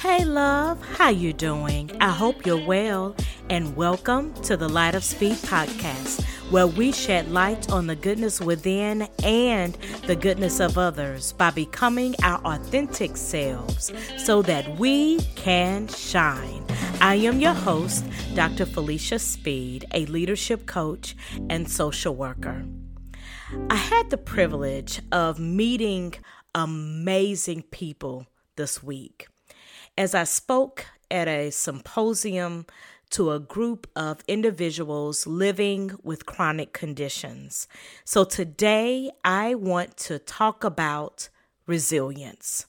Hey love, how you doing? I hope you're well and welcome to the Light of Speed podcast where we shed light on the goodness within and the goodness of others by becoming our authentic selves so that we can shine. I am your host, Dr. Felicia Speed, a leadership coach and social worker. I had the privilege of meeting amazing people this week as I spoke at a symposium to a group of individuals living with chronic conditions. So today I want to talk about resilience.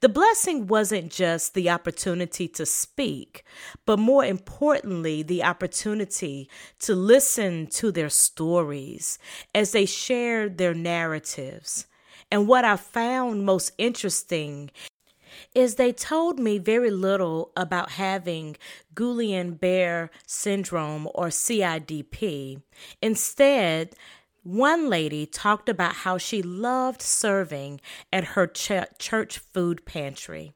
The blessing wasn't just the opportunity to speak, but more importantly, the opportunity to listen to their stories as they shared their narratives. And what I found most interesting is they told me very little about having Guillain Barre syndrome or CIDP. Instead, one lady talked about how she loved serving at her ch- church food pantry.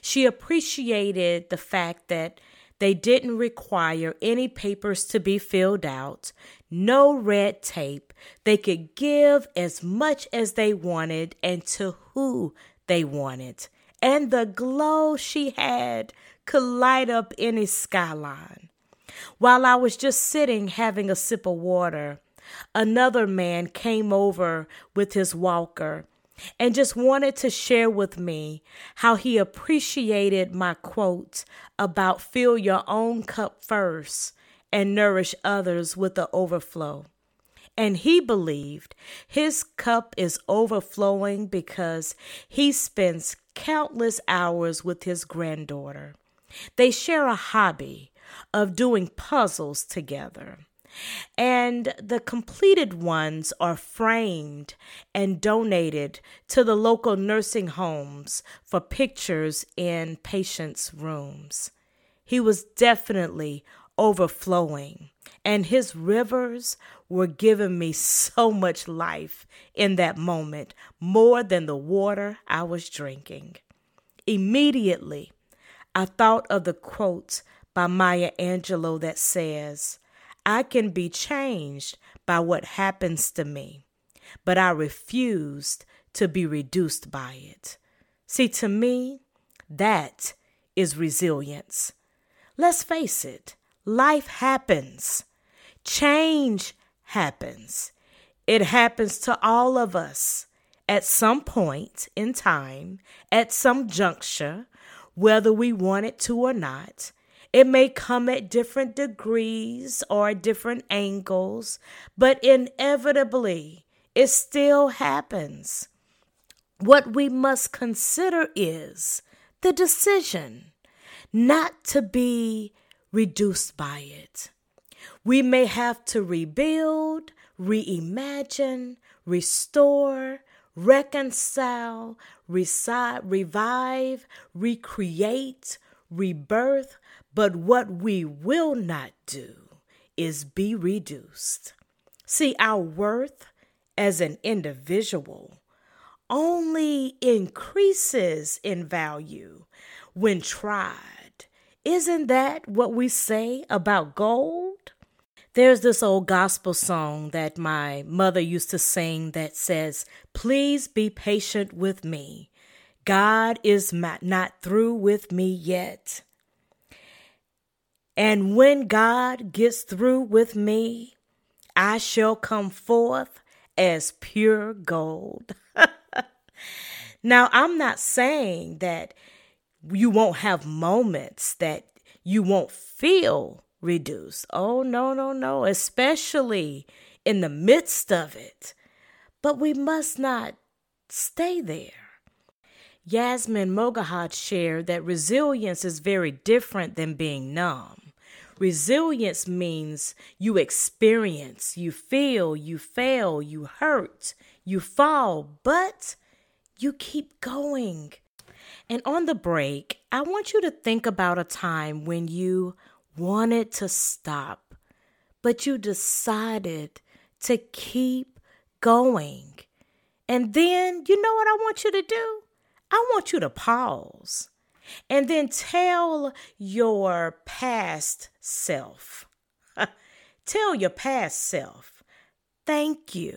She appreciated the fact that they didn't require any papers to be filled out, no red tape. They could give as much as they wanted and to who they wanted and the glow she had could light up any skyline. While I was just sitting having a sip of water, another man came over with his walker and just wanted to share with me how he appreciated my quote about fill your own cup first and nourish others with the overflow. And he believed his cup is overflowing because he spends countless hours with his granddaughter. They share a hobby of doing puzzles together. And the completed ones are framed and donated to the local nursing homes for pictures in patients' rooms. He was definitely overflowing, and his rivers were giving me so much life in that moment, more than the water I was drinking. Immediately, I thought of the quote by Maya Angelou that says, I can be changed by what happens to me, but I refused to be reduced by it. See, to me, that is resilience. Let's face it, life happens. Change happens. It happens to all of us at some point in time, at some juncture, whether we want it to or not. It may come at different degrees or different angles, but inevitably, it still happens. What we must consider is the decision not to be reduced by it. We may have to rebuild, reimagine, restore, reconcile, reside, revive, recreate, rebirth, but what we will not do is be reduced. See, our worth as an individual only increases in value when tried. Isn't that what we say about gold? There's this old gospel song that my mother used to sing that says, Please be patient with me. God is not through with me yet. And when God gets through with me, I shall come forth as pure gold. now, I'm not saying that you won't have moments that you won't feel reduced. Oh, no, no, no, especially in the midst of it. But we must not stay there. Yasmin Mogahed shared that resilience is very different than being numb. Resilience means you experience, you feel, you fail, you hurt, you fall, but you keep going. And on the break, I want you to think about a time when you wanted to stop, but you decided to keep going. And then, you know what I want you to do? I want you to pause and then tell your past self, tell your past self, thank you.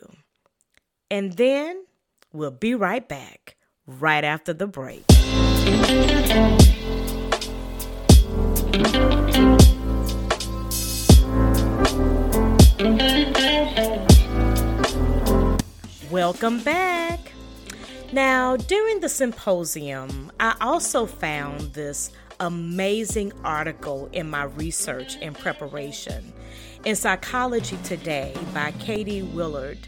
And then we'll be right back right after the break. Welcome back. Now, during the symposium, I also found this amazing article in my research and preparation in Psychology Today by Katie Willard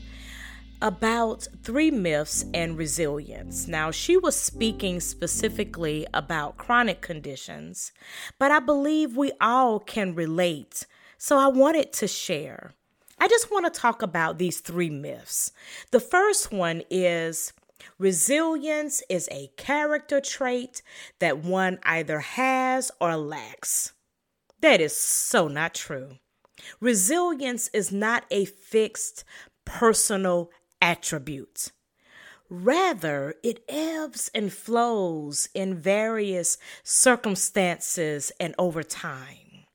about three myths and resilience. Now, she was speaking specifically about chronic conditions, but I believe we all can relate. So I wanted to share. I just want to talk about these three myths. The first one is Resilience is a character trait that one either has or lacks. That is so not true. Resilience is not a fixed personal attribute. Rather, it ebbs and flows in various circumstances and over time.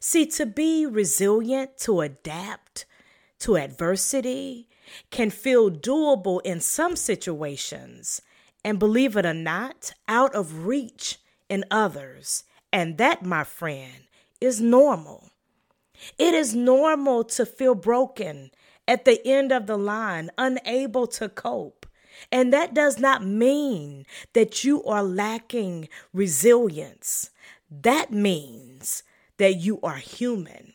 See, to be resilient, to adapt to adversity, can feel doable in some situations, and believe it or not, out of reach in others. And that, my friend, is normal. It is normal to feel broken at the end of the line, unable to cope. And that does not mean that you are lacking resilience. That means that you are human.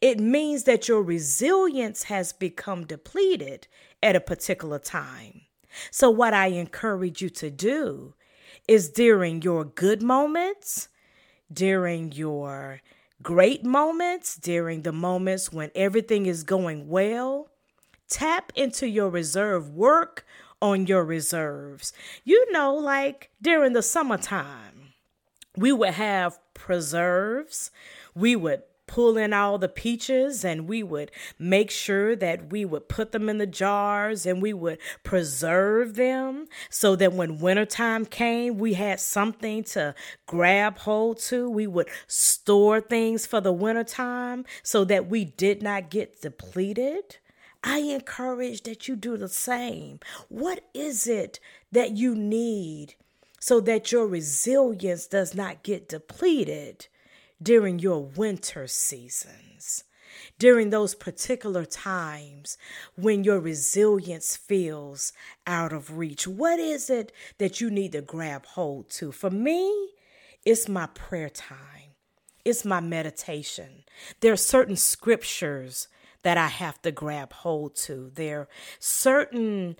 It means that your resilience has become depleted at a particular time. So, what I encourage you to do is during your good moments, during your great moments, during the moments when everything is going well, tap into your reserve, work on your reserves. You know, like during the summertime, we would have preserves, we would pull in all the peaches and we would make sure that we would put them in the jars and we would preserve them so that when wintertime came, we had something to grab hold to. We would store things for the wintertime so that we did not get depleted. I encourage that you do the same. What is it that you need so that your resilience does not get depleted? During your winter seasons, during those particular times when your resilience feels out of reach? What is it that you need to grab hold to? For me, it's my prayer time. It's my meditation. There are certain scriptures that I have to grab hold to. There are certain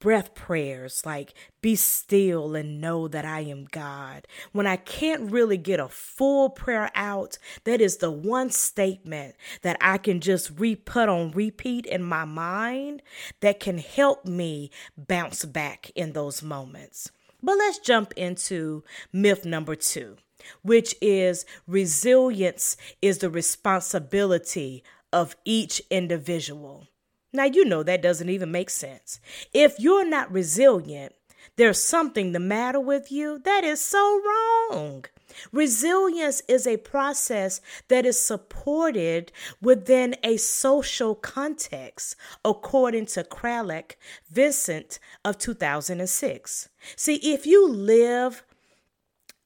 breath prayers like be still and know that I am God. When I can't really get a full prayer out, that is the one statement that I can just re put on repeat in my mind that can help me bounce back in those moments. But let's jump into myth number two, which is resilience is the responsibility of each individual. Now, you know that doesn't even make sense. If you're not resilient, there's something the matter with you. That is so wrong. Resilience is a process that is supported within a social context, according to Kralik Visentin of 2006. See, if you live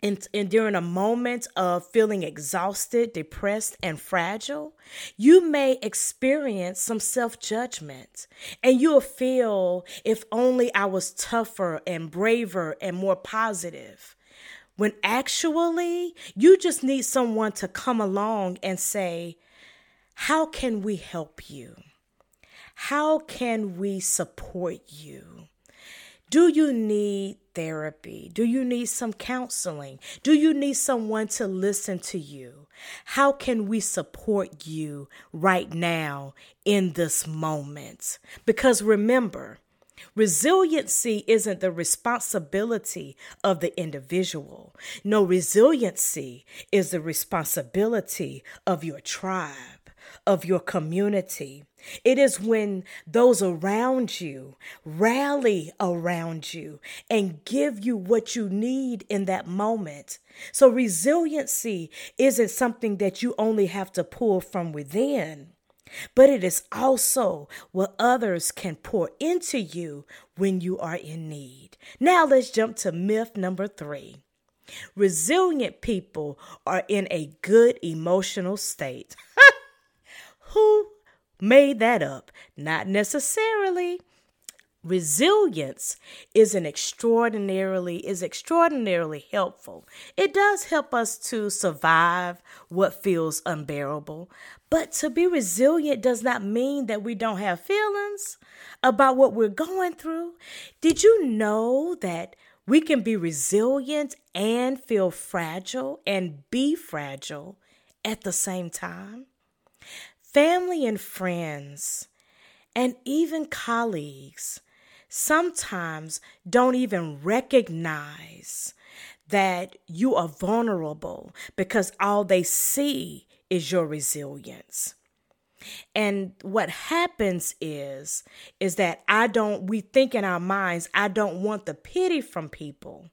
and, and during a moment of feeling exhausted, depressed, and fragile, you may experience some self judgment. And you'll feel, if only I was tougher and braver and more positive. When actually, you just need someone to come along and say, How can we help you? How can we support you? Do you need therapy? Do you need some counseling? Do you need someone to listen to you? How can we support you right now in this moment? Because remember, Resiliency isn't the responsibility of the individual. No, resiliency is the responsibility of your tribe. Of your community. It is when those around you rally around you and give you what you need in that moment. So, resiliency isn't something that you only have to pull from within, but it is also what others can pour into you when you are in need. Now, let's jump to myth number three. Resilient people are in a good emotional state. Who made that up? Not necessarily. Resilience is an extraordinarily is extraordinarily helpful. It does help us to survive what feels unbearable, but to be resilient does not mean that we don't have feelings about what we're going through. Did you know that we can be resilient and feel fragile and be fragile at the same time. Family and friends, and even colleagues, sometimes don't even recognize that you are vulnerable because all they see is your resilience. And what happens is is that I don't we think in our minds I don't want the pity from people,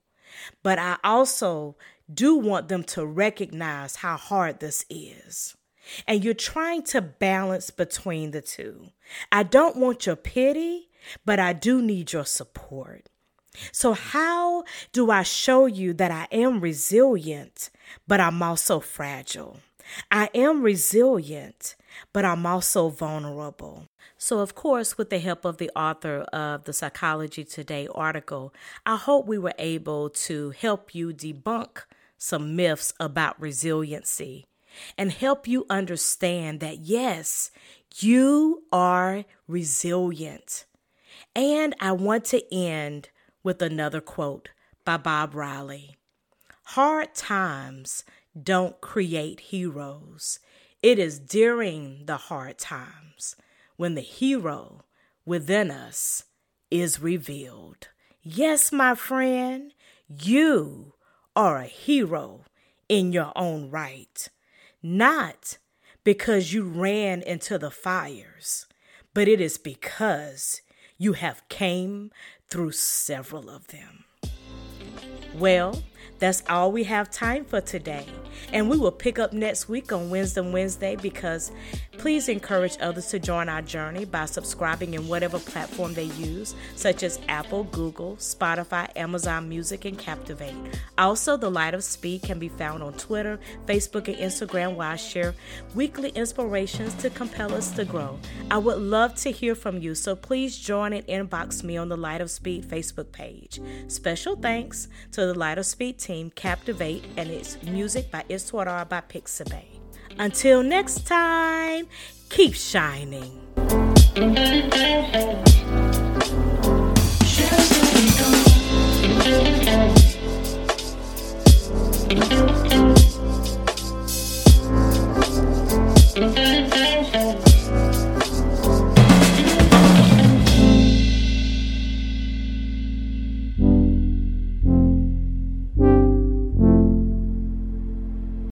but I also do want them to recognize how hard this is. And you're trying to balance between the two. I don't want your pity, but I do need your support. So, how do I show you that I am resilient, but I'm also fragile? I am resilient, but I'm also vulnerable. So, of course, with the help of the author of the Psychology Today article, I hope we were able to help you debunk some myths about resiliency and help you understand that yes, you are resilient. And I want to end with another quote by Bob Riley Hard times don't create heroes. It is during the hard times when the hero within us is revealed. Yes, my friend, you are a hero in your own right. Not because you ran into the fires, but it is because you have came through several of them. Well, that's all we have time for today. And we will pick up next week on Wisdom Wednesday because please encourage others to join our journey by subscribing in whatever platform they use, such as Apple, Google, Spotify, Amazon Music, and Captivate. Also, The Light of Speed can be found on Twitter, Facebook, and Instagram where I share weekly inspirations to compel us to grow. I would love to hear from you, so please join and inbox me on the Light of Speed Facebook page. Special thanks to the Light of Speed team, Captivate, and its music by Iswarar by Pixabay. Until next time, keep shining.